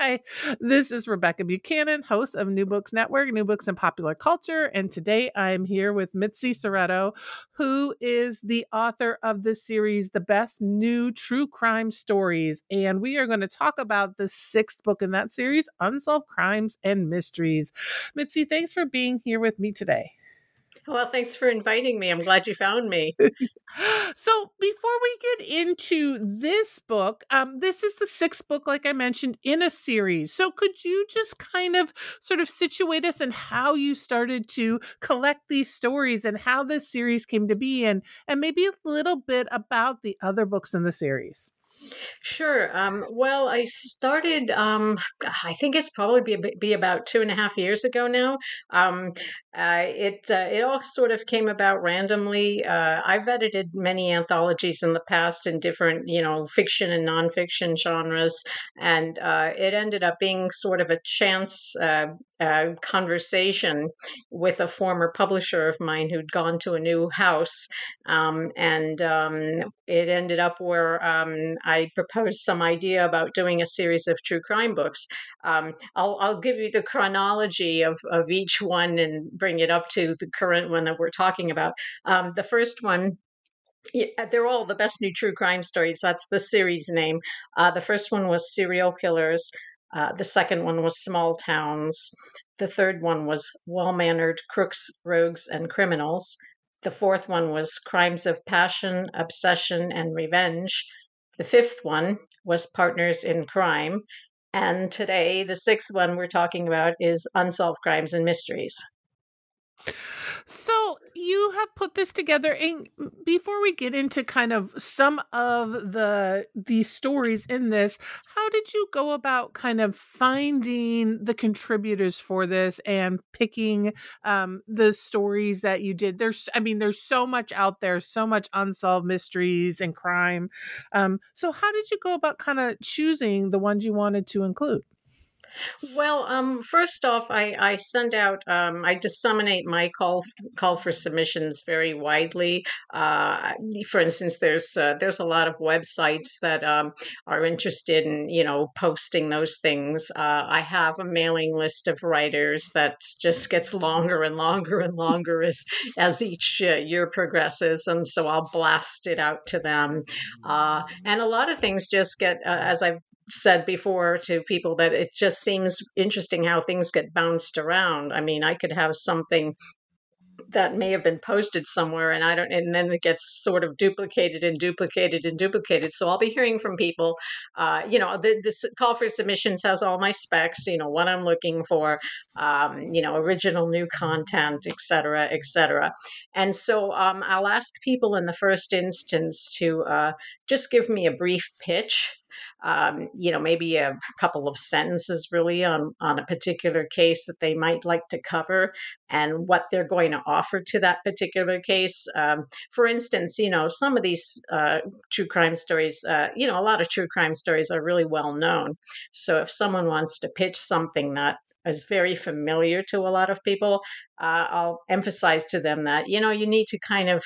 Hi, this is Rebecca Buchanan, host of New Books Network, New Books and Popular Culture. And today I'm here with Mitzi Szereto, who is the author of the series, The Best New True Crime Stories. And we are going to talk about the sixth book in that series, Unsolved Crimes and Mysteries. Mitzi, thanks for being here with me today. Well, thanks for inviting me. I'm glad you found me. so, before we get into this book, um, this is the sixth book, like I mentioned, in a series. So, could you just kind of sort of situate us in how you started to collect these stories and how this series came to be, and and maybe a little bit about the other books in the series? Sure. Um, well, I started. Um, I think it's probably be, be about two and a half years ago now. Um, uh, it uh, it all sort of came about randomly. Uh, I've edited many anthologies in the past in different, you know, fiction and nonfiction genres, and uh, it ended up being sort of a chance uh, conversation with a former publisher of mine who'd gone to a new house, um, and um, it ended up where um, I proposed some idea about doing a series of true crime books. Um, I'll I'll give you the chronology of of each one and bring it up to the current one that we're talking about. Um, the first one yeah, they're all the best new true crime stories. That's the series name. Uh, the first one was Serial Killers. Uh, the second one was Small Towns. The third one was Well Mannered Crooks, Rogues, and Criminals. The fourth one was Crimes of Passion, Obsession, and Revenge. The fifth one was Partners in Crime. And today, the sixth one we're talking about is Unsolved Crimes and Mysteries. So you have put this together and before we get into kind of some of the the stories in this, how did you go about kind of finding the contributors for this and picking um the stories that you did? There's I mean there's so much out there, so much unsolved mysteries and crime. Um so how did you go about kind of choosing the ones you wanted to include? Well, um, first off, I, I send out, um, I disseminate my call call for submissions very widely. Uh, for instance, there's uh, there's a lot of websites that um, are interested in you know posting those things. Uh, I have a mailing list of writers that just gets longer and longer and longer as as each uh, year progresses, and so I'll blast it out to them. Uh, and a lot of things just get, uh, as I've said before to people that it just seems interesting how things get bounced around. I mean, I could have something that may have been posted somewhere and I don't and then it gets sort of duplicated and duplicated and duplicated. So I'll be hearing from people. Uh, you know, the, this call for submissions has all my specs, you know, what I'm looking for, um, you know, original new content, et cetera, et cetera. And so um, I'll ask people in the first instance to uh, just give me a brief pitch um, you know, maybe a couple of sentences really on, on a particular case that they might like to cover and what they're going to offer to that particular case. Um, for instance, you know, some of these uh, true crime stories, uh, you know, a lot of true crime stories are really well known. So if someone wants to pitch something that is very familiar to a lot of people, uh, I'll emphasize to them that, you know, you need to kind of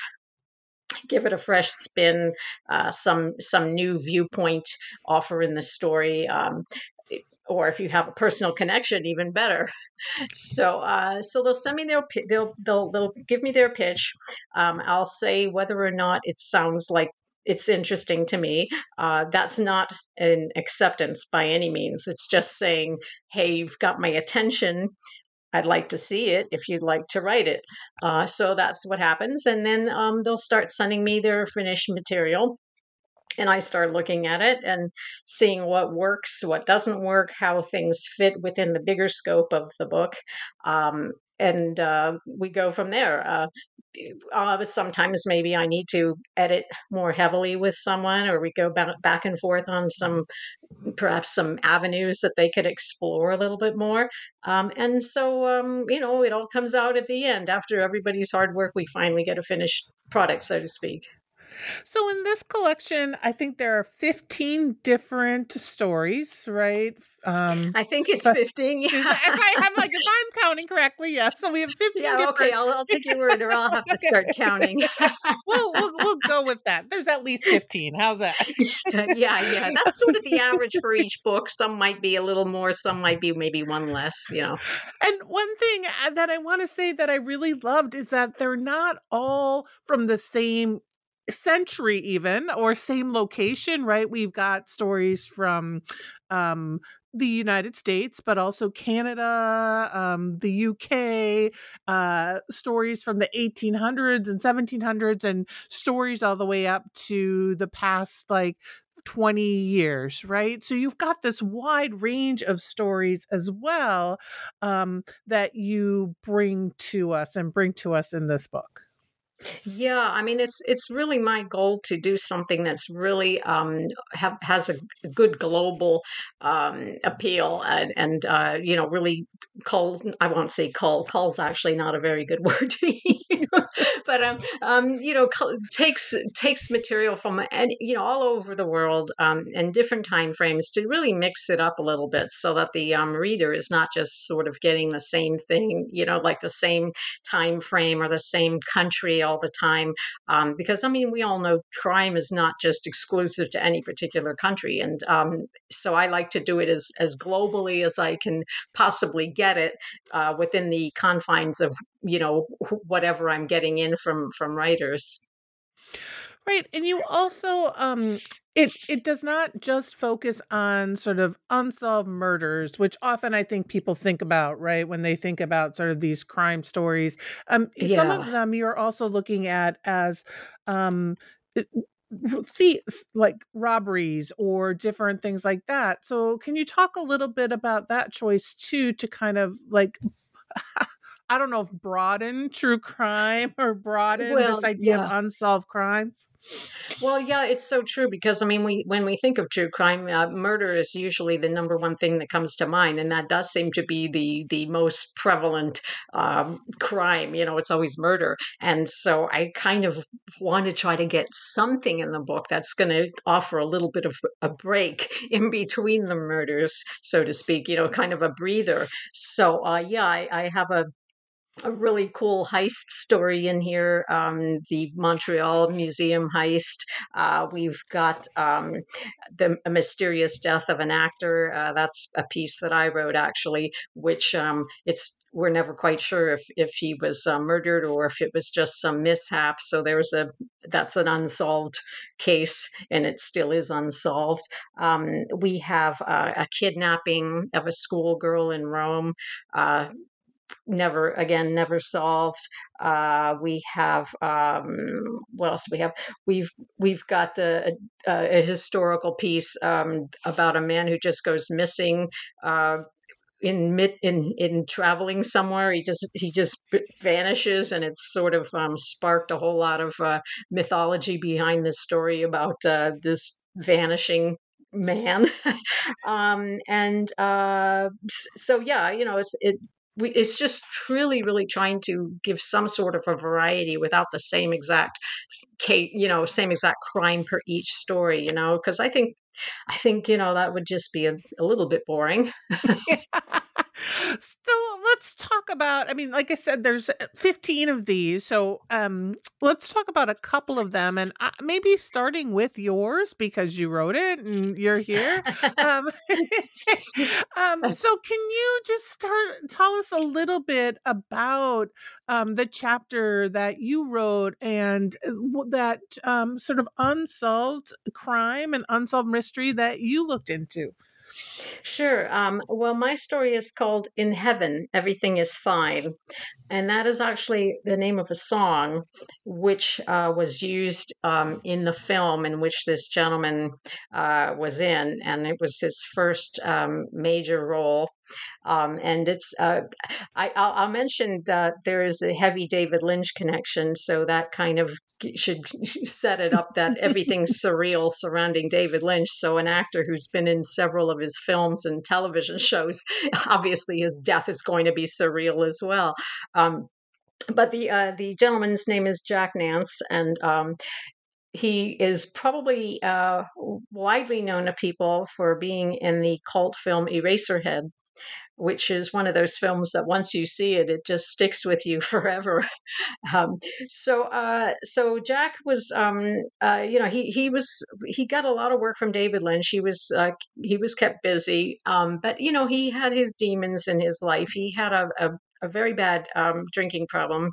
give it a fresh spin, uh, some some new viewpoint offer in the story. Um, or if you have a personal connection, even better. So, uh, so they'll send me their they'll they'll they'll give me their pitch. Um, I'll say whether or not it sounds like it's interesting to me. Uh, that's not an acceptance by any means. It's just saying, hey, you've got my attention. I'd like to see it if you'd like to write it. Uh, so that's what happens. And then um, they'll start sending me their finished material. And I start looking at it and seeing what works, what doesn't work, how things fit within the bigger scope of the book. Um, and uh, we go from there. Uh, uh, sometimes maybe I need to edit more heavily with someone, or we go back back and forth on some perhaps some avenues that they could explore a little bit more. Um, and so um, you know, it all comes out at the end after everybody's hard work. We finally get a finished product, so to speak. So in this collection, I think there are 15 different stories, right? Um, I think it's 15. Yeah. If I have like if I'm counting correctly, yes. Yeah, so we have 15 yeah, different... okay, I'll, I'll, take your word or I'll have to start counting. we'll, we'll we'll go with that. There's at least 15. How's that? yeah, yeah. That's sort of the average for each book. Some might be a little more, some might be maybe one less, you know. And one thing uh, that I want to say that I really loved is that they're not all from the same century even or same location right we've got stories from um the United States, but also Canada, um, the UK, uh, stories from the 1800s and 1700s, and stories all the way up to the past like 20 years, right? So you've got this wide range of stories as well um, that you bring to us and bring to us in this book. Yeah, I mean it's it's really my goal to do something that's really um, have, has a good global um, appeal and, and uh, you know really call I won't say call call's actually not a very good word but um, um you know takes takes material from and you know all over the world um, and different time frames to really mix it up a little bit so that the um, reader is not just sort of getting the same thing you know like the same time frame or the same country all the time. Um, because, I mean, we all know crime is not just exclusive to any particular country. And um, so I like to do it as, as globally as I can possibly get it uh, within the confines of, you know, whatever I'm getting in from, from writers. Right. And you also um it it does not just focus on sort of unsolved murders, which often I think people think about, right, when they think about sort of these crime stories. Um yeah. some of them you're also looking at as um see like robberies or different things like that. So can you talk a little bit about that choice too to kind of like I don't know if broaden true crime or broaden well, this idea yeah. of unsolved crimes. Well, yeah, it's so true because I mean, we when we think of true crime, uh, murder is usually the number one thing that comes to mind, and that does seem to be the the most prevalent um, crime. You know, it's always murder, and so I kind of want to try to get something in the book that's going to offer a little bit of a break in between the murders, so to speak. You know, kind of a breather. So, uh, yeah, I, I have a a really cool heist story in here um, the Montreal Museum heist. Uh, we've got um, the mysterious death of an actor. Uh, that's a piece that I wrote actually, which um, it's we're never quite sure if if he was uh, murdered or if it was just some mishap. So there's a that's an unsolved case, and it still is unsolved. Um, we have uh, a kidnapping of a schoolgirl in Rome. Uh, never again never solved. Uh, we have um, what else do we have? We've we've got a, a, a historical piece um, about a man who just goes missing uh, in mid in in traveling somewhere. He just he just vanishes and it's sort of um, sparked a whole lot of uh, mythology behind this story about uh, this vanishing man. Um, and uh, so yeah you know it's it we, it's just truly, really trying to give some sort of a variety without the same exact, you know, same exact crime per each story. You know, because I think, I think you know that would just be a, a little bit boring. so let's talk about i mean like i said there's uh, 15 of these so um let's talk about a couple of them and uh, maybe starting with yours because you wrote it and you're here. Um, um so can you just start tell us a little bit about um the chapter that you wrote and uh, that um sort of unsolved crime and unsolved mystery that you looked into Sure. Um, well, my story is called In Heaven, Everything is Fine. And that is actually the name of a song which uh, was used um, in the film in which this gentleman uh, was in. And it was his first um, major role. Um, and it's, uh, I, will mention that there is a heavy David Lynch connection. So that kind of should set it up that everything's surreal surrounding David Lynch. So, an actor who's been in several of his films and television shows, obviously his death is going to be surreal as well. Um, but the uh, the gentleman's name is Jack Nance, and um, he is probably uh, widely known to people for being in the cult film Eraserhead, which is one of those films that once you see it, it just sticks with you forever. um, so, uh, so Jack was, um, uh, you know, he he was he got a lot of work from David Lynch. He was uh, he was kept busy, um, but you know, he had his demons in his life. He had a, a a very bad um, drinking problem,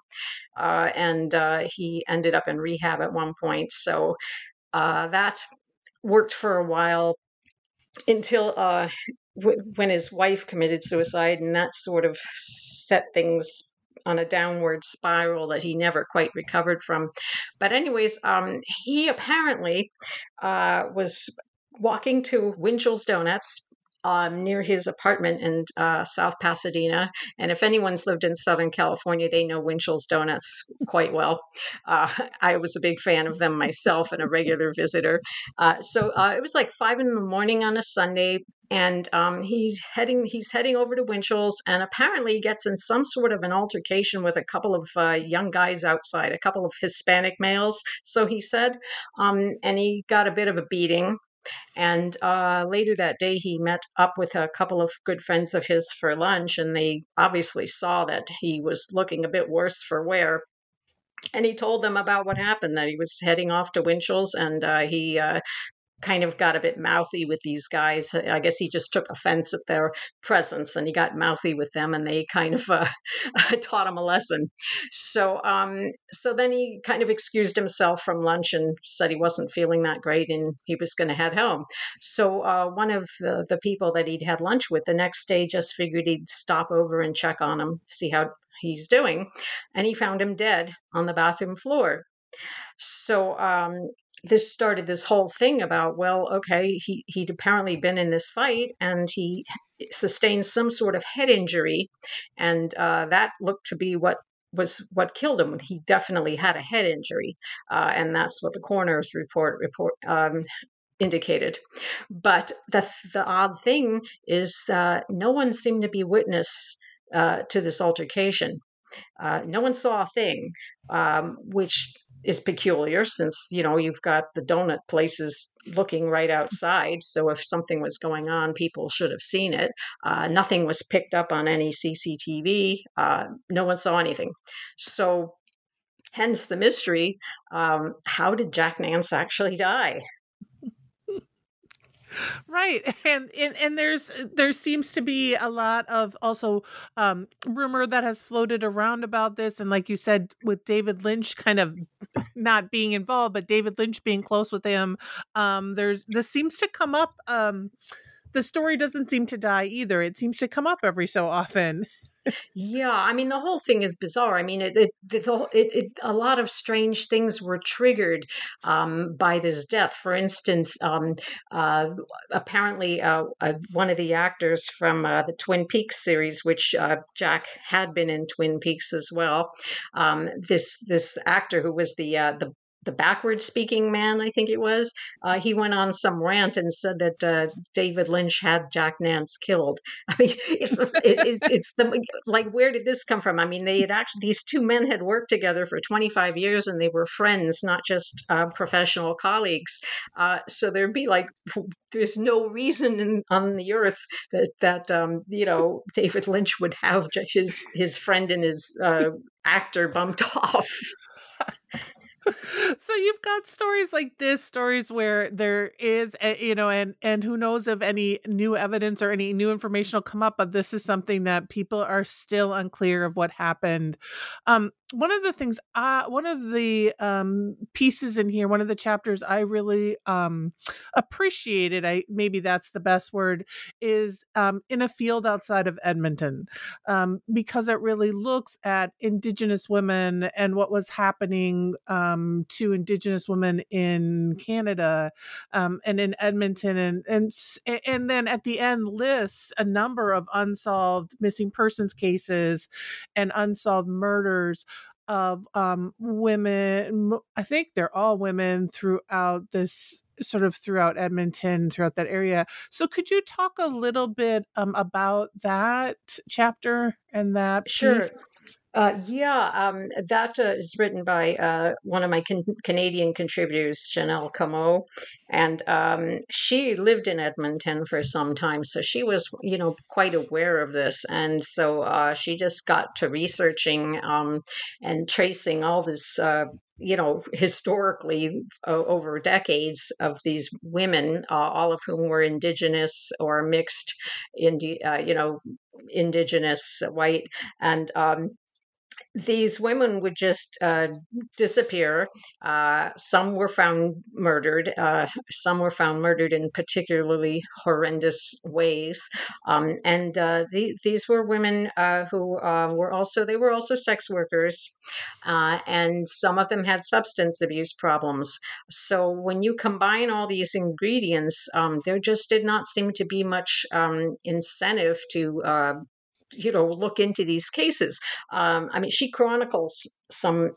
uh, and uh, he ended up in rehab at one point. So uh, that worked for a while until uh, when his wife committed suicide, and that sort of set things on a downward spiral that he never quite recovered from. But, anyways, um, he apparently uh, was walking to Winchell's Donuts um, near his apartment in uh, South Pasadena. And if anyone's lived in Southern California, they know Winchell's Donuts quite well. Uh, I was a big fan of them myself and a regular visitor. Uh, so uh, it was like five in the morning on a Sunday. And um, he's heading he's heading over to Winchell's, and apparently gets in some sort of an altercation with a couple of uh, young guys outside, a couple of Hispanic males. So he said, um, and he got a bit of a beating. And uh, later that day, he met up with a couple of good friends of his for lunch, and they obviously saw that he was looking a bit worse for wear. And he told them about what happened that he was heading off to Winchell's and uh, he uh, kind of got a bit mouthy with these guys. I guess he just took offense at their presence and he got mouthy with them and they kind of uh, taught him a lesson. So, um, so then he kind of excused himself from lunch and said he wasn't feeling that great and he was going to head home. So, uh, one of the, the people that he'd had lunch with the next day just figured he'd stop over and check on him, see how he's doing. And he found him dead on the bathroom floor. So um, this started this whole thing about well okay he he'd apparently been in this fight and he sustained some sort of head injury and uh, that looked to be what was what killed him. He definitely had a head injury uh, and that's what the coroner's report report um, indicated. But the the odd thing is uh, no one seemed to be witness uh, to this altercation. Uh, no one saw a thing um, which is peculiar since you know you've got the donut places looking right outside. So if something was going on people should have seen it. Uh, nothing was picked up on any cctv uh, no one saw anything. So hence the mystery um, how did jack nance actually die right and, and and there's there seems to be a lot of also um rumor that has floated around about this and like you said with david lynch kind of not being involved but david lynch being close with him um there's this seems to come up um the story doesn't seem to die either. It seems to come up every so often yeah, I mean the whole thing is bizarre. I mean, it, it, the, it, it a lot of strange things were triggered um, by this death. For instance, um, uh, apparently uh, uh, one of the actors from uh, the Twin Peaks series, which uh, Jack had been in Twin Peaks as well, um, this this actor who was the uh, the the backward speaking man, I think it was, uh, he went on some rant and said that uh, David Lynch had Jack Nance killed. I mean, it, it, it's the like, where did this come from? I mean, they had actually these two men had worked together for 25 years and they were friends, not just uh, professional colleagues. Uh, so there'd be like, there's no reason in, on the earth that that um, you know David Lynch would have his his friend and his uh, actor bumped off. so you've got stories like this stories where there is you know and and who knows if any new evidence or any new information will come up but this is something that people are still unclear of what happened. Um one of the things uh one of the um pieces in here one of the chapters i really um appreciated i maybe that's the best word is um in a field outside of edmonton um because it really looks at indigenous women and what was happening um to indigenous women in canada um and in edmonton and and and then at the end lists a number of unsolved missing persons cases and unsolved murders of um, women. I think they're all women throughout this sort of throughout Edmonton, throughout that area. So, could you talk a little bit um, about that chapter and that sure. piece? Uh, yeah, um, that uh, is written by uh, one of my can- Canadian contributors, Janelle Camo, and um, she lived in Edmonton for some time, so she was, you know, quite aware of this, and so uh, she just got to researching um, and tracing all this, uh, you know, historically over decades of these women, uh, all of whom were Indigenous or mixed, indi- you know, Indigenous white, and um, these women would just uh, disappear. Uh, some were found murdered. Uh, some were found murdered in particularly horrendous ways. Um, and uh, the, these were women uh, who uh, were also they were also sex workers, and some of them had substance abuse problems. So when you combine all these ingredients, um, there just did not seem to be much um, incentive to you know look into these cases. Um, I mean, she chronicles some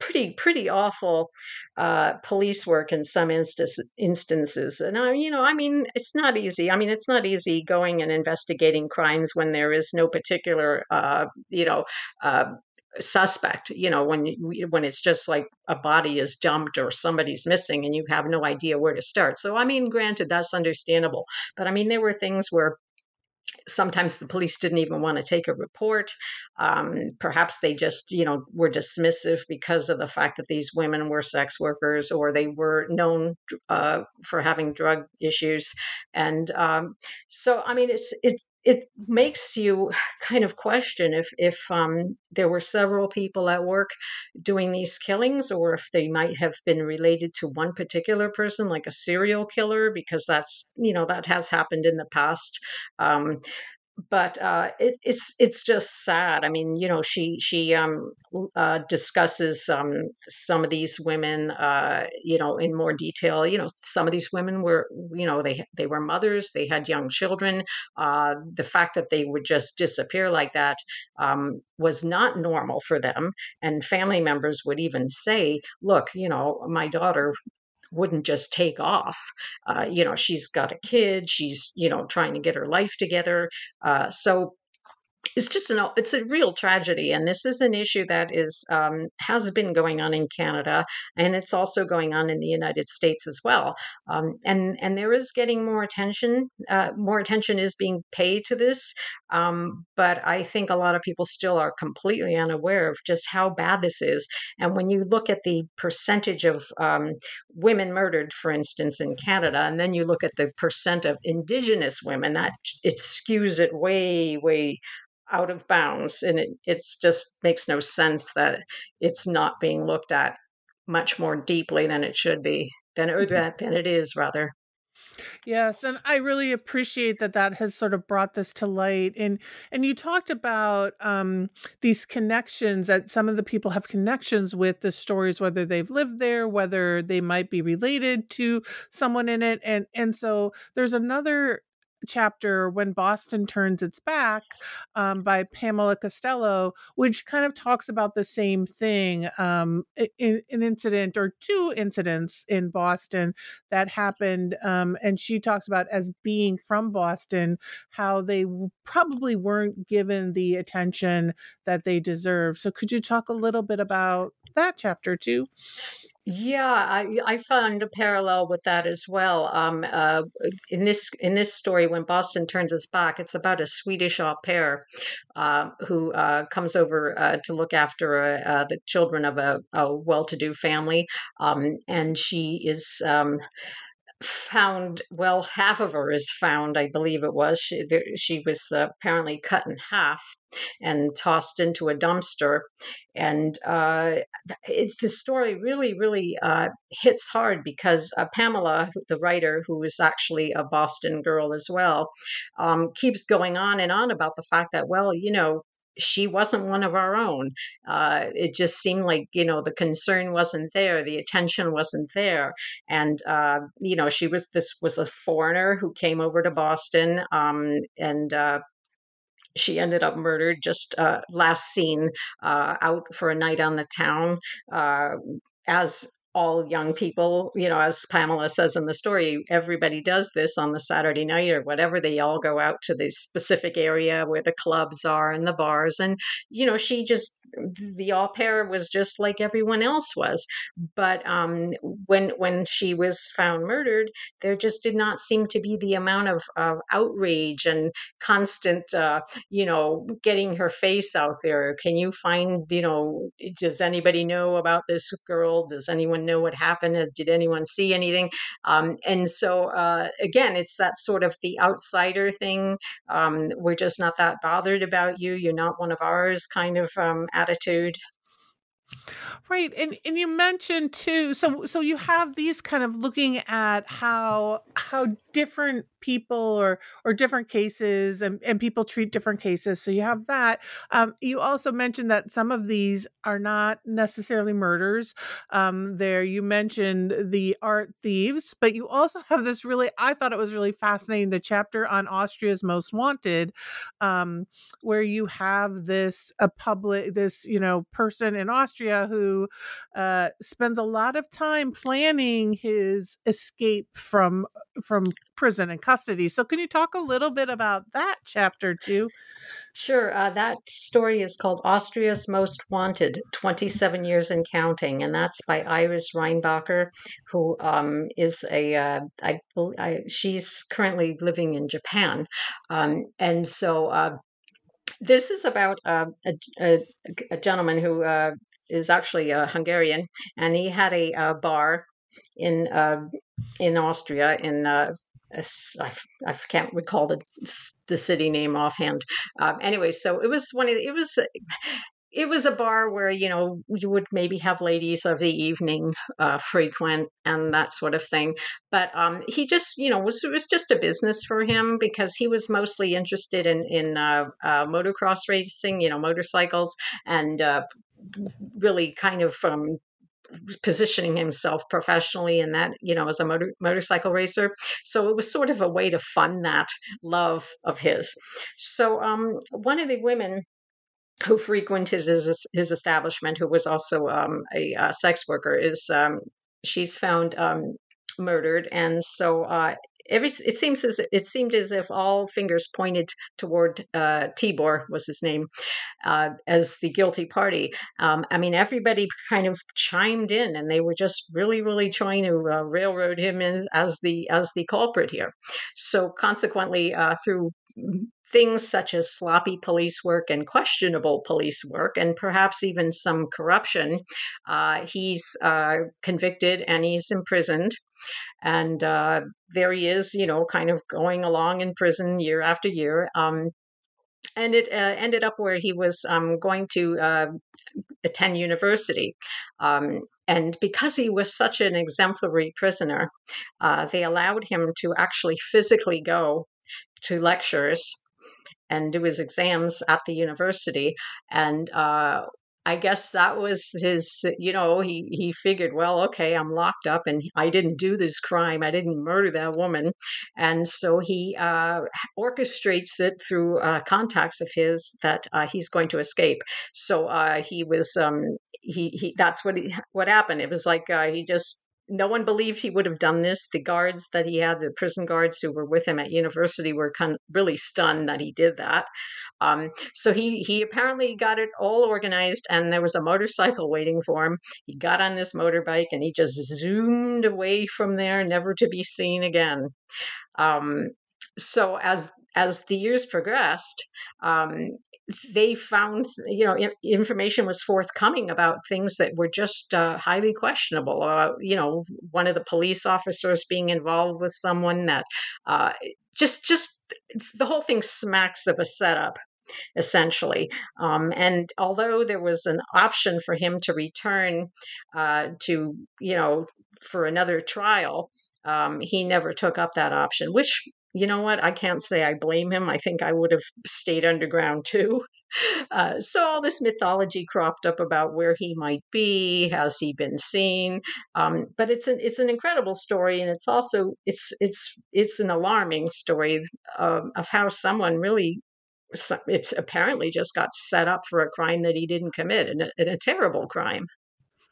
pretty pretty awful uh, police work in some instance, instances. And I, you know i mean it's not easy. I mean it's not easy going and investigating crimes when there is no particular uh, you know uh, suspect you know when when it's just like a body is dumped or somebody's missing and you have no idea where to start. So i mean granted that's understandable. But i mean there were things where sometimes the police didn't even want to take a report. Um, perhaps they just, you know, were dismissive because of the fact that these women were sex workers or they were known uh, for having drug issues. And um, so, I mean, it's it's it makes you kind of question if if um, there were several people at work doing these killings, or if they might have been related to one particular person, like a serial killer, because that's you know that has happened in the past. Um, but uh, it, it's it's just sad. I mean, you know, she she um, uh, discusses um, some of these women, uh, you know, in more detail. You know, some of these women were, you know, they they were mothers, they had young children. Uh, the fact that they would just disappear like that um, was not normal for them, and family members would even say, "Look, you know, my daughter wouldn't just take off. Uh, you know, she's got a kid, she's, you know, trying to get her life together. Uh, so it's just an it's a real tragedy and this is an issue that is um, has been going on in canada and it's also going on in the united states as well um, and and there is getting more attention uh, more attention is being paid to this um, but i think a lot of people still are completely unaware of just how bad this is and when you look at the percentage of um, women murdered for instance in canada and then you look at the percent of indigenous women that it skews it way way out of bounds and it it's just makes no sense that it's not being looked at much more deeply than it should be than mm-hmm. than it is rather Yes, and I really appreciate that that has sort of brought this to light. And and you talked about um, these connections that some of the people have connections with the stories, whether they've lived there, whether they might be related to someone in it, and and so there's another chapter when boston turns its back um, by pamela costello which kind of talks about the same thing um, in, an incident or two incidents in boston that happened um, and she talks about as being from boston how they probably weren't given the attention that they deserve so could you talk a little bit about that chapter too Yeah, I I found a parallel with that as well. Um, uh, in this in this story, when Boston turns its back, it's about a Swedish au pair uh, who uh, comes over uh, to look after uh, the children of a, a well-to-do family, um, and she is. Um, found well half of her is found i believe it was. She, there, she was uh, apparently cut in half and tossed into a dumpster. And uh, it's the story really really uh, hits hard because uh, pamela the writer who is actually a boston girl as well um, keeps going on and on about the fact that well you know she wasn't one of our own. Uh, it just seemed like you know the concern wasn't there, the attention wasn't there, and uh, you know she was this was a foreigner who came over to Boston, um, and uh, she ended up murdered just uh, last seen uh, out for a night on the town uh, as all young people, you know, as Pamela says in the story, everybody does this on the Saturday night or whatever. They all go out to the specific area where the clubs are and the bars. And, you know, she just, the au pair was just like everyone else was. But um, when, when she was found murdered, there just did not seem to be the amount of, of outrage and constant, uh, you know, getting her face out there. Can you find, you know, does anybody know about this girl? Does anyone anyone know what happened? Did anyone see anything? Um, and so, uh, again, it's that sort of the outsider thing. Um, we're just not that bothered about you. You're not one of ours kind of um, attitude. Right. And and you mentioned too so so you have these kind of looking at how how different people or or different cases and, and people treat different cases. So you have that. Um, you also mentioned that some of these are not necessarily murders. Um, there you mentioned the art thieves, but you also have this really I thought it was really fascinating the chapter on Austria's most wanted, um, where you have this a public this you know person in Austria who uh, spends a lot of time planning his escape from from prison and custody. So, can you talk a little bit about that chapter too? Sure. Uh, that story is called Austria's Most Wanted 27 Years and Counting. And that's by Iris Reinbacher, who um, is a, uh, I, I, she's currently living in Japan. Um, and so, uh, this is about uh, a, a, a, gentleman who uh, is actually a Hungarian, and he had a, a bar in uh, in Austria in uh, I, I can't recall the the city name offhand. Um, anyway, so it was one of the, it was it was a bar where you know you would maybe have ladies of the evening uh, frequent and that sort of thing but um, he just you know was it was just a business for him because he was mostly interested in in uh, uh, motocross racing you know motorcycles and uh, really kind of positioning himself professionally in that, you know, as a motor, motorcycle racer. So it was sort of a way to fund that love of his. So um, one of the women who frequented his, his establishment, who was also um, a, a, sex worker, is um, she's found um, murdered, and so uh, every it seems as it seemed as if all fingers pointed toward uh, Tibor was his name uh, as the guilty party. Um, I mean, everybody kind of chimed in, and they were just really, really trying to uh, railroad him in as the as the culprit here. So consequently, uh, through things such as sloppy police work and questionable police work, and perhaps even some corruption. Uh, he's uh, convicted and he's imprisoned. And uh, there he is, you know, kind of going along in prison year after year. Um, and it uh, ended up where he was um, going to uh, attend university. Um, and because he was such an exemplary prisoner, uh, they allowed him to actually physically go to lectures and do his exams at the university. And uh, I guess that was his, you know, he, he figured, well, okay, I'm locked up and I didn't do this crime. I didn't murder that woman. And so he uh, orchestrates it through uh, contacts of his that uh, he's going to escape. So uh, he was, um, he, he, that's what he, what happened. It was like uh, he just no one believed he would have done this. The guards that he had, the prison guards who were with him at university, were kind of really stunned that he did that. Um, so he he apparently got it all organized, and there was a motorcycle waiting for him. He got on this motorbike and he just zoomed away from there, never to be seen again. Um, so as as the years progressed, um, they found you know information was forthcoming about things that were just uh, highly questionable uh, you know one of the police officers being involved with someone that uh, just just the whole thing smacks of a setup essentially. Um, and although there was an option for him to return uh, to you know for another trial um, he never took up that option, which you know what? I can't say I blame him. I think I would have stayed underground too. Uh, so all this mythology cropped up about where he might be. Has he been seen? Um, but it's an it's an incredible story, and it's also it's it's it's an alarming story of, of how someone really it's apparently just got set up for a crime that he didn't commit, and a, and a terrible crime.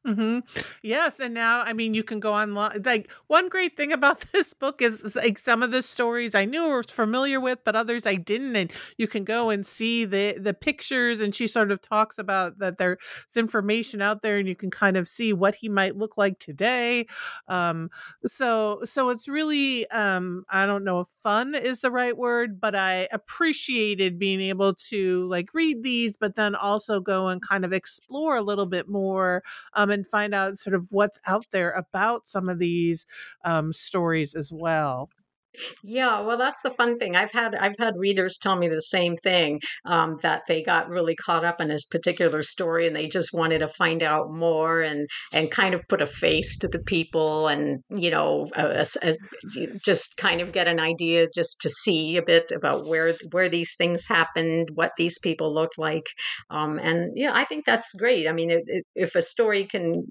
Hmm Yes, and now I mean you can go online. Like one great thing about this book is, is, like some of the stories I knew or was familiar with, but others I didn't. And you can go and see the the pictures, and she sort of talks about that there's information out there, and you can kind of see what he might look like today. Um, so so it's really um, I don't know if fun is the right word, but I appreciated being able to like read these, but then also go and kind of explore a little bit more. Um, and find out sort of what's out there about some of these um, stories as well. Yeah, well, that's the fun thing. I've had I've had readers tell me the same thing um, that they got really caught up in this particular story and they just wanted to find out more and and kind of put a face to the people and you know a, a, just kind of get an idea just to see a bit about where where these things happened, what these people looked like, um, and yeah, I think that's great. I mean, it, it, if a story can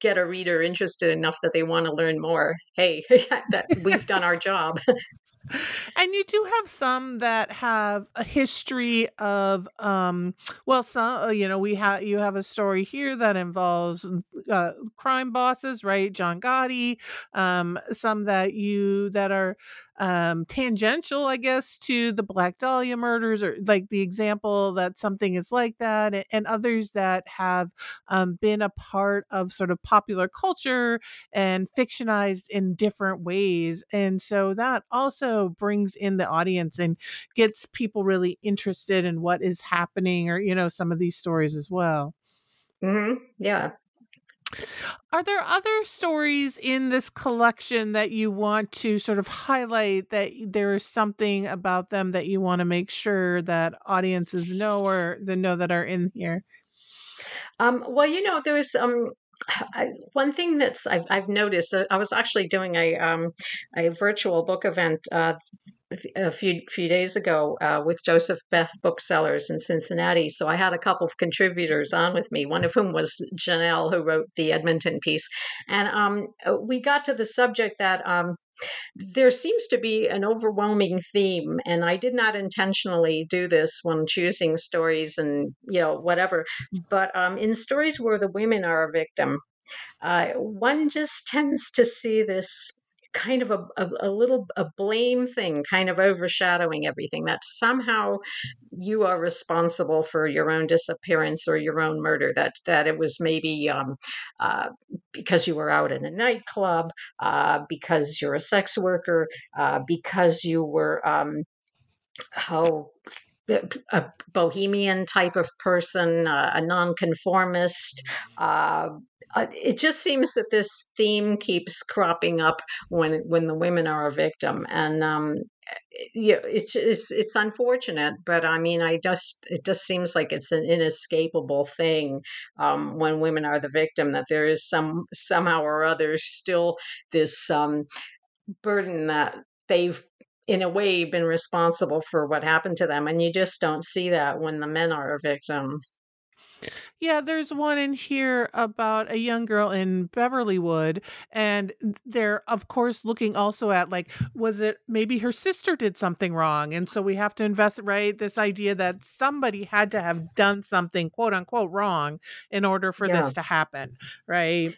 get a reader interested enough that they want to learn more, hey, that we've done our job job. and you do have some that have a history of um well some uh, you know we have you have a story here that involves uh, crime bosses right john gotti um some that you that are um, tangential, I guess, to the Black Dahlia murders, or like the example that something is like that, and, others that have um, been a part of sort of popular culture and fictionized in different ways. And so that also brings in the audience and gets people really interested in what is happening, or, you know, some of these stories as well. Mm-hmm. Yeah, are there other stories in this collection that you want to sort of highlight that there is something about them that you want to make sure that audiences know or the know that are in here? Um, well, you know, there's um, I, one thing that's I've, I've noticed. Uh, I was actually doing a um, a virtual book event uh, a few few days ago uh, with Joseph Beth Booksellers in Cincinnati. So I had a couple of contributors on with me. One of whom was Janelle, who wrote the Edmonton piece, and um, we got to the subject that. Um, there seems to be an overwhelming theme, and I did not intentionally do this when choosing stories and you know whatever. But um, in stories where the women are a victim, uh, one just tends to see this kind of a, a, a, little a blame thing kind of overshadowing everything that somehow you are responsible for your own disappearance or your own murder that that it was maybe um, uh, because you were out in a nightclub uh, because you're a sex worker uh, because you were um, how a bohemian type of person, uh, a nonconformist, uh, uh, it just seems that this theme keeps cropping up when when the women are a victim, and um, yeah, it's, it's it's unfortunate, but I mean, I just it just seems like it's an inescapable thing um, when women are the victim that there is some somehow or other still this um, burden that they've in a way been responsible for what happened to them and you just don't see that when the men are a victim yeah, there's one in here about a young girl in Beverlywood, and they're, of course, looking also at like, was it maybe her sister did something wrong? And so we have to invest, right? This idea that somebody had to have done something, quote unquote, wrong in order for yeah. this to happen, right?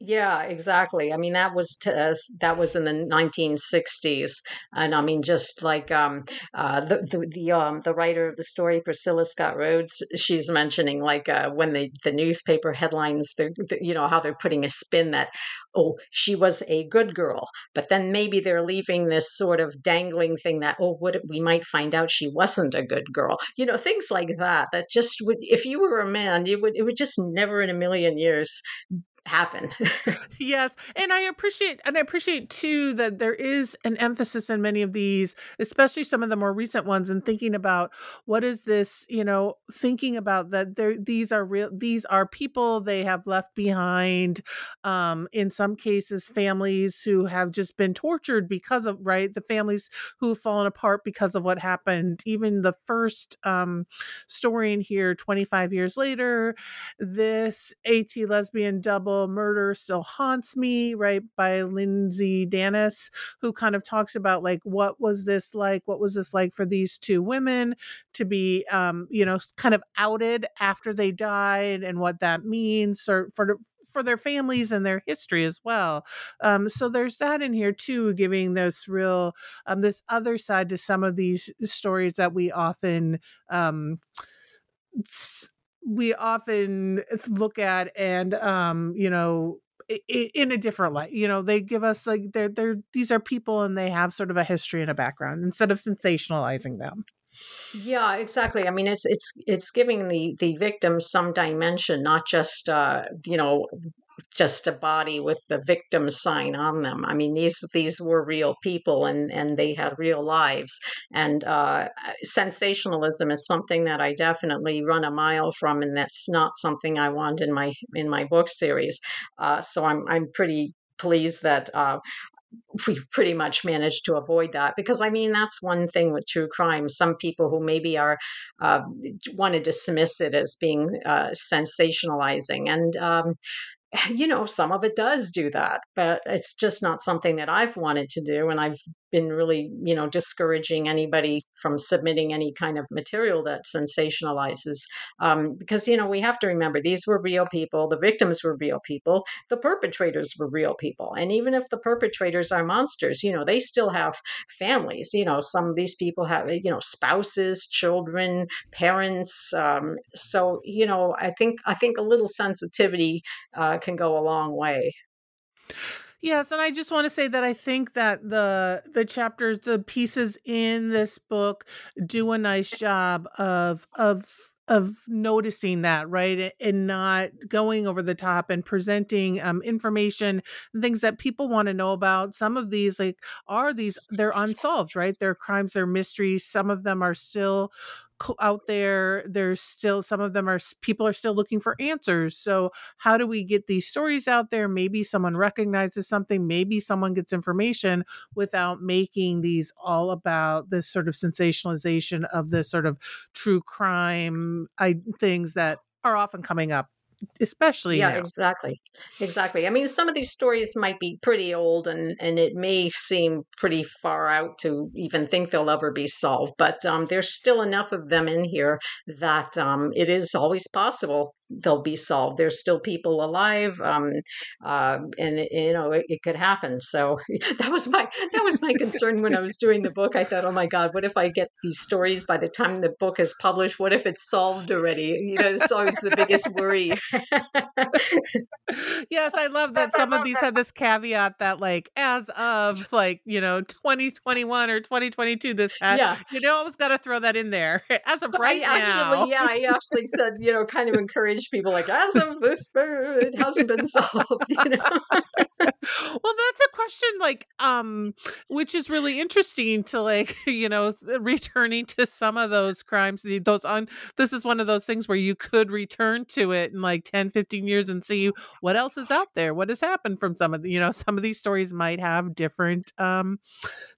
Yeah, exactly. I mean, that was to us, that was in the 1960s, and I mean, just like um, uh, the the the um, the writer of the story, Priscilla Scott Rhodes, she's mentioning like uh, when the the newspaper headlines, they're, the, you know how they're putting a spin that oh she was a good girl, but then maybe they're leaving this sort of dangling thing that oh would we might find out she wasn't a good girl, you know, things like that. That just would if you were a man, you would it would just never in a million years happen. yes, and I appreciate and I appreciate too that there is an emphasis in many of these, especially some of the more recent ones and thinking about what is this, you know, thinking about that there these are real these are people they have left behind um in some cases families who have just been tortured because of right the families who've fallen apart because of what happened even the first um story in here 25 years later this AT lesbian double Murder Still Haunts Me, right, by Lindsay Danis, who kind of talks about like what was this like? What was this like for these two women to be, um, you know, kind of outed after they died and what that means for for their families and their history as well. Um, so there's that in here too, giving this real um, this other side to some of these stories that we often um, we often look at and um you know in a different light you know they give us like they're they're these are people and they have sort of a history and a background instead of sensationalizing them. Yeah exactly i mean it's it's it's giving the the victims some dimension not just uh you know just a body with the victim sign on them. I mean, these these were real people, and and they had real lives. And uh, sensationalism is something that I definitely run a mile from, and that's not something I want in my in my book series. Uh, so I'm I'm pretty pleased that uh, we've pretty much managed to avoid that because I mean that's one thing with true crime. Some people who maybe are uh, want to dismiss it as being uh, sensationalizing, and um, you know, some of it does do that, but it's just not something that I've wanted to do. And I've been really, you know, discouraging anybody from submitting any kind of material that sensationalizes. Um, because, you know, we have to remember these were real people, the victims were real people, the perpetrators were real people. And even if the perpetrators are monsters, you know, they still have families. You know, some of these people have, you know, spouses, children, parents. Um, so, you know, I think I think a little sensitivity uh, can go a long way. Yes, and I just want to say that I think that the the chapters, the pieces in this book do a nice job of of of noticing that right and not going over the top and presenting um, information and things that people want to know about. Some of these like are these they're unsolved right? They're crimes they're mysteries. Some of them are still out there there's still some of them are people are still looking for answers. So how do we get these stories out there? Maybe someone recognizes something maybe someone gets information without making these all about this sort of sensationalization of this sort of true crime I, things that are often coming up especially yeah now. exactly exactly. I mean some of these stories might be pretty old and and it may seem pretty far out to even think they'll ever be solved but um, there's still enough of them in here that um, it is always possible they'll be solved. There's still people alive um, uh, and you know it, it could happen. So that was my that was my concern when i was doing the book. I thought oh my god what if i get these stories by the time the book is published? What if it's solved already? You know it's always the biggest worry yes, I love that some of these have this caveat that like as of like, you know, 2021 or 2022 this has, yeah. you know, always got to throw that in there. As of right I now. Actually, yeah, I actually said, you know, kind of encourage people like as of this it hasn't been solved, you know. well, that's a question like um which is really interesting to like, you know, returning to some of those crimes those on this is one of those things where you could return to it and like like 10 15 years and see what else is out there what has happened from some of the, you know some of these stories might have different um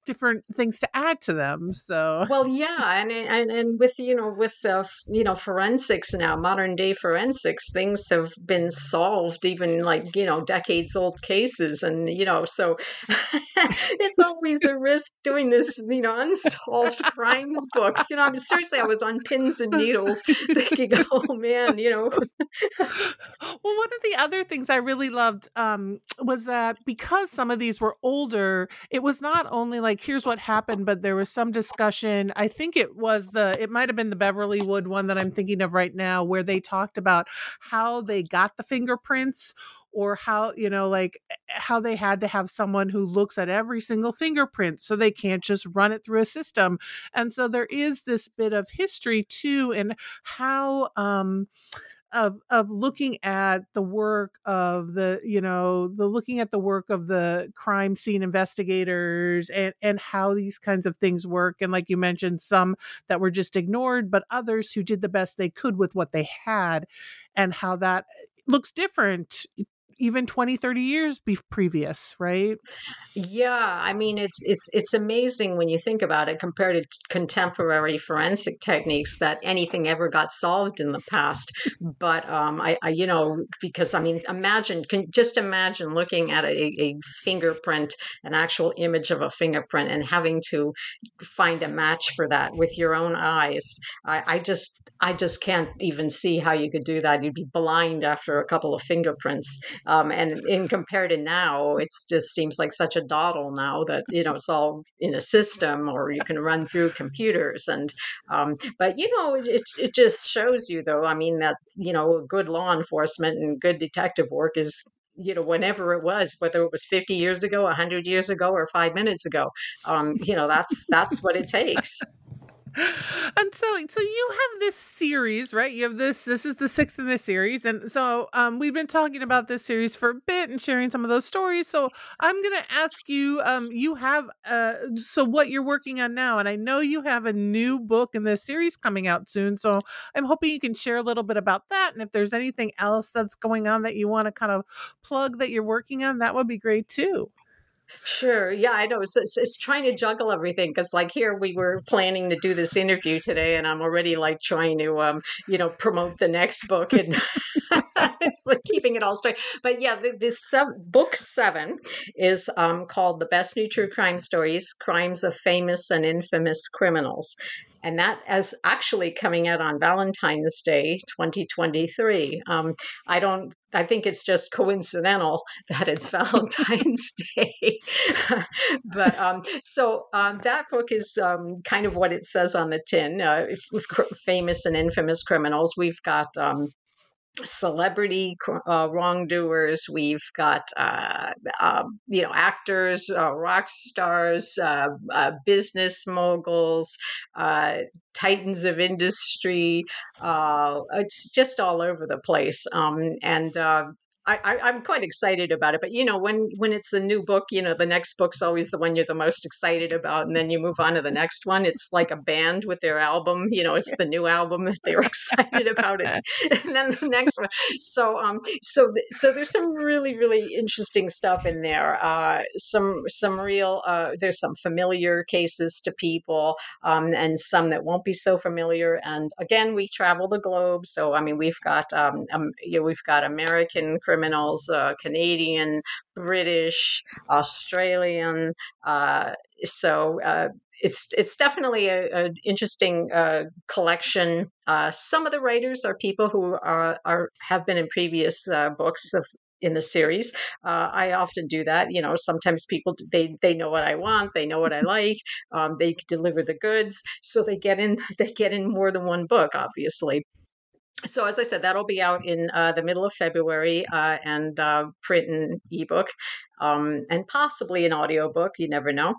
different things to add to them so. Well yeah and and, and with you know with the you know forensics now modern day forensics things have been solved even like you know decades old cases and you know so it's always a risk doing this you know unsolved crimes book. You know i'm seriously i was on pins and needles thinking oh man you know well, one of the other things I really loved um, was that because some of these were older, it was not only like here's what happened, but there was some discussion. I think it was the it might have been the Beverly Wood one that I'm thinking of right now, where they talked about how they got the fingerprints or how you know like eh, how they had to have someone who looks at every single fingerprint so they can't just run it through a system and so there is this bit of history too and how um of of looking at the work of the you know the looking at the work of the crime scene investigators and and how these kinds of things work and like you mentioned some that were just ignored but others who did the best they could with what they had and how that eh, looks different even 20 30 years be- previous right yeah i mean it's it's it's amazing when you think about it compared to contemporary forensic techniques that anything ever got solved in the past but um i, I you know because i mean imagine can just imagine looking at a, a fingerprint an actual image of a fingerprint and having to find a match for that with your own eyes i, I just I just can't even see how you could do that. You'd be blind after a couple of fingerprints. Um, and in compared to now, it just seems like such a dawdle now that you know it's all in a system or you can run through computers. And um, but you know, it it just shows you though. I mean that you know, good law enforcement and good detective work is you know whenever it was whether it was 50 years ago 100 years ago or five minutes ago um, you know that's that's what it takes and so so you have this series right? You have this this is the sixth in this series. And so um we've been talking about this series for a bit and sharing some of those stories. So i'm gonna ask you um you have uh so what you're working on now. And i know you have a new book in this series coming out soon. So i'm hoping you can share a little bit about that. And if there's anything else that's going on that you want to kind of plug that you're working on that would be great too Sure. Yeah, I know. It's, it's, it's trying to juggle everything because, like, here we were planning to do this interview today, and I'm already like trying to, um, you know, promote the next book, and it's like keeping it all straight. But yeah, this book seven is um, called "The Best New True Crime Stories: Crimes of Famous and Infamous Criminals," and that is actually coming out on Valentine's Day 2023. Um, I don't I think it's just coincidental that it's Valentine's Day. but um, so um, that book is um, kind of what it says on the tin uh, famous and infamous criminals. We've got um, celebrity uh, wrongdoers. We've got uh, uh, you know actors, uh, rock stars, uh, uh, business moguls, titans of industry. it's just all over the place. Um, and I, am quite excited about it. But you know, when when it's a new book, you know, the next book's always the one you're the most excited about, and then you move on to the next one. It's like a band with their album. You know, it's the new album that they were excited about it, and then the next one. So, um, so th- so there's some really really interesting stuff in there. Uh, some some real uh, there's some familiar cases to people, um, and some that won't be so familiar. And again, we travel the globe, so I mean, we've got um, um you know, we've got American criminals, uh, Canadian, British, Australian. Uh, so uh, it's it's definitely an interesting uh, collection. Uh, some of the writers are people who are, are have been in previous uh, books of in the series. Uh, I often do that. You know, sometimes people they they know what I want, they know what I like, um, they deliver the goods, so they get in they get in more than one book, obviously so as i said that'll be out in uh, the middle of february uh, and uh, print and ebook um, and possibly an audiobook you never know.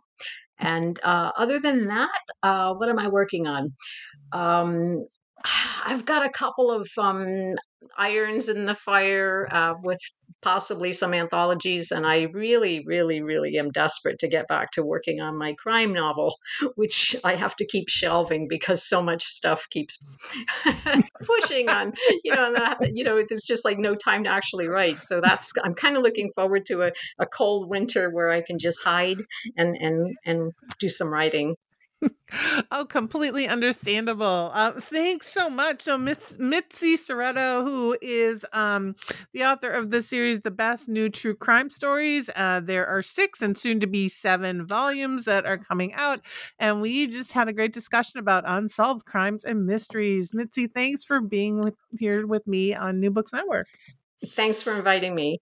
And uh, other than that uh, what am i working on? Um, I've got a couple of um, irons in the fire uh, with possibly some anthologies, and I really, really, really am desperate to get back to working on my crime novel, which I have to keep shelving because so much stuff keeps pushing on. You know, to, you know, there's just like no time to actually write. So that's I'm kind of looking forward to a, a cold winter where I can just hide and and and do some writing. oh, completely understandable. Uh, thanks so much. So, Mitz, Mitzi Szereto, who is um, the author of the series, The Best New True Crime Stories. Uh, there are six and soon to be seven volumes that are coming out. And we just had a great discussion about unsolved crimes and mysteries. Mitzi, thanks for being with, here with me on New Books Network. Thanks for inviting me.